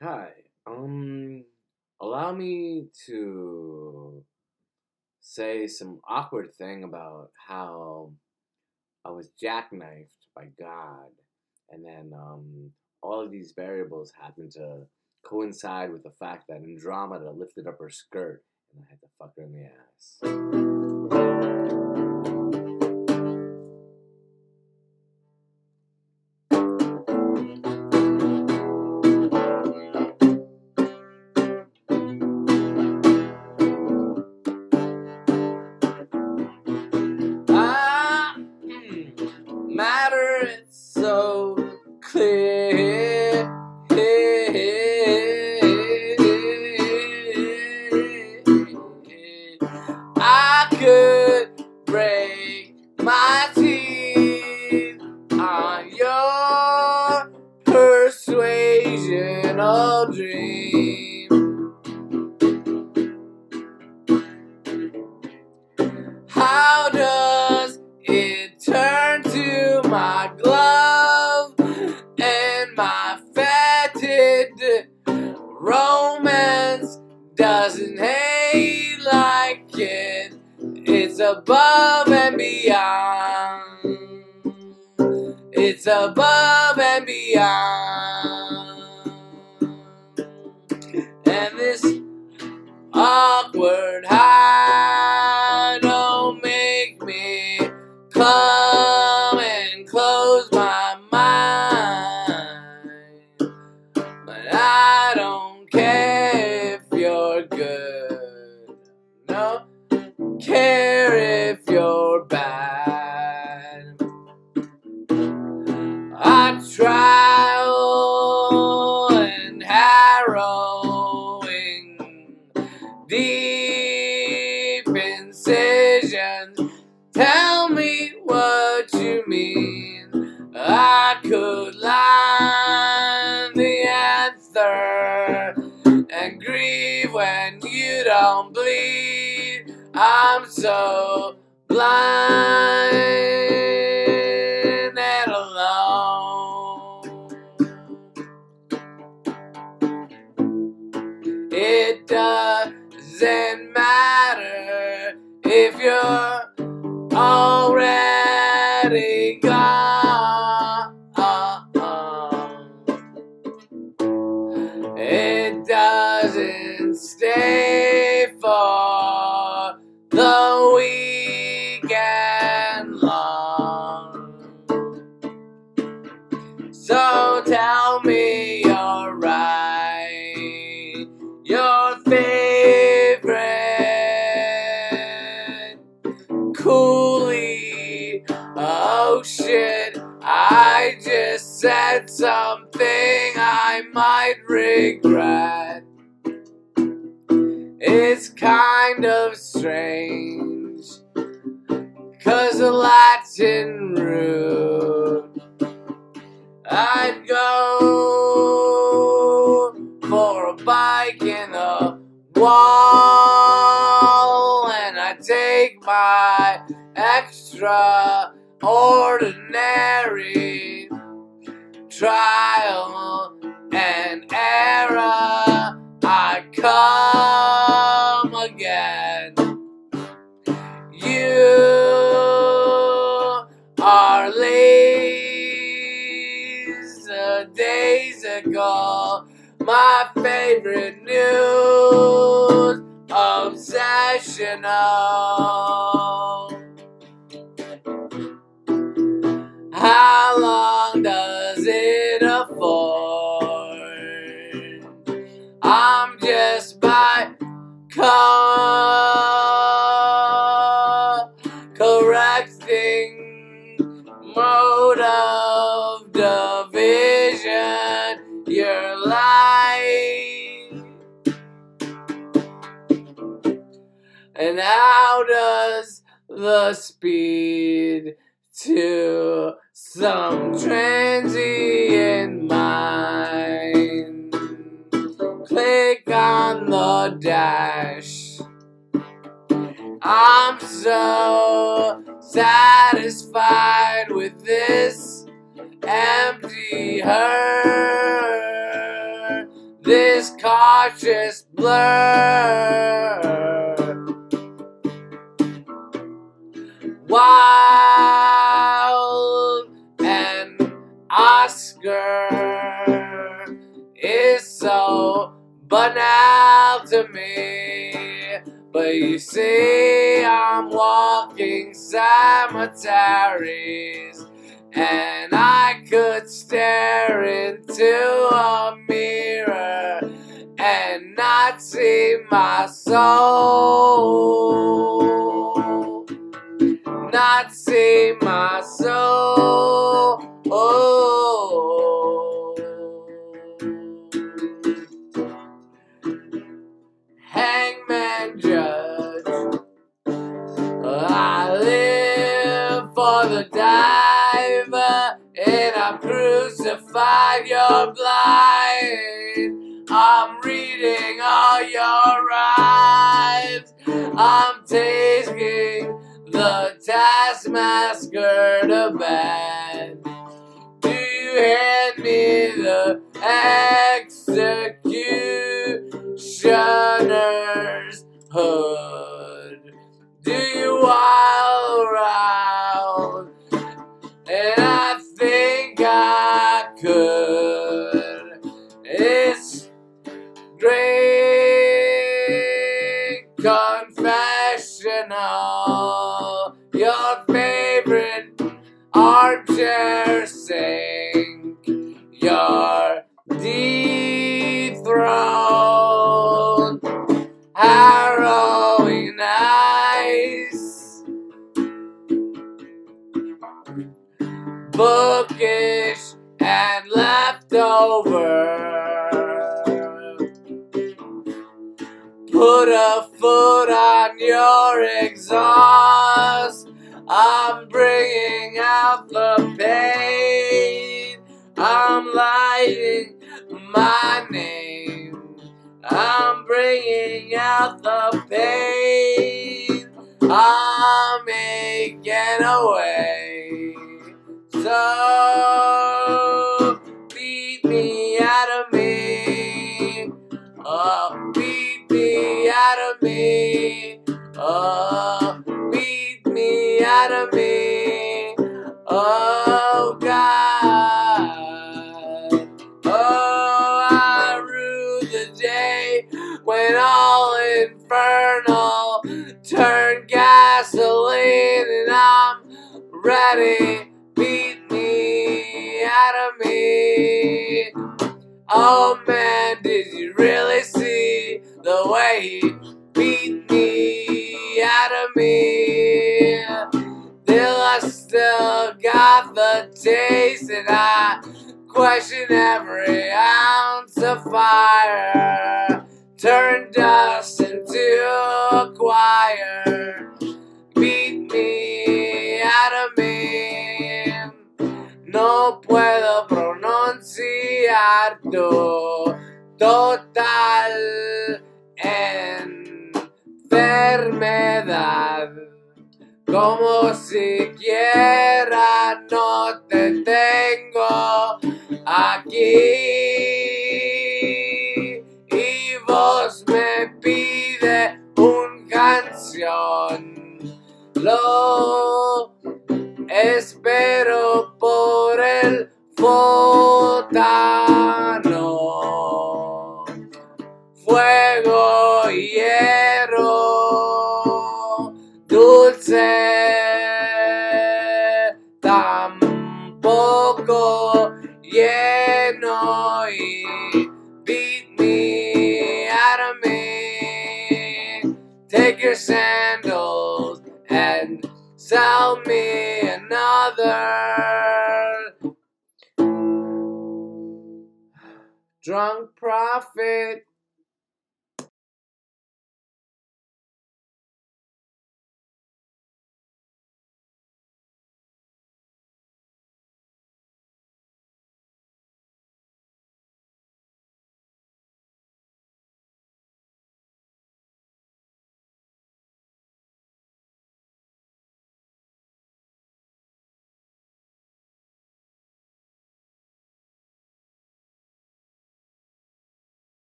Hi. Um, allow me to say some awkward thing about how I was jackknifed by God, and then um, all of these variables happened to coincide with the fact that Andromeda lifted up her skirt, and I had to fuck her in the ass. Doesn't hate like it? It's above and beyond. It's above and beyond. And this awkward high don't bleed. I'm so blind and alone. It doesn't matter if you're already Your favorite coolie. Oh shit, I just said something I might regret. It's kind of strange. Cause the Latin root I'd go extraordinary trial and error. I come again. You are laser days ago. my favorite news, obsessional. And how does the speed to some transient mind click on the dash? I'm so satisfied with this empty hurt this cautious blur. Is so banal to me. But you see, I'm walking cemeteries, and I could stare into a mirror and not see my soul. Not see my soul. Crucified. You're blind. I'm reading all your rhymes. I'm taking the taskmaster to bed. Do you hand me the executioner's hood? Do you while around? Great confessional. Your favorite armchair sink. Your deep dethroned. Harrowing nice. Bookish and leftover. Put a foot on your exhaust. I'm bringing out the pain. I'm lighting my name. I'm bringing out the pain. I'm making away. So Oh God. Oh, I rue the day when all infernal turned gasoline and I'm ready. Beat me out of me. Oh man, did you really see the way he still got the taste, and I question every ounce of fire. Turn dust into a choir. Beat me out of me. No puedo pronunciar tu total enfermedad. Como siquiera no te tengo aquí. Y vos me pide un canción. Lo espero tampoco lleno y beat me out of me. Take your sandals and sell me another. Drunk prophet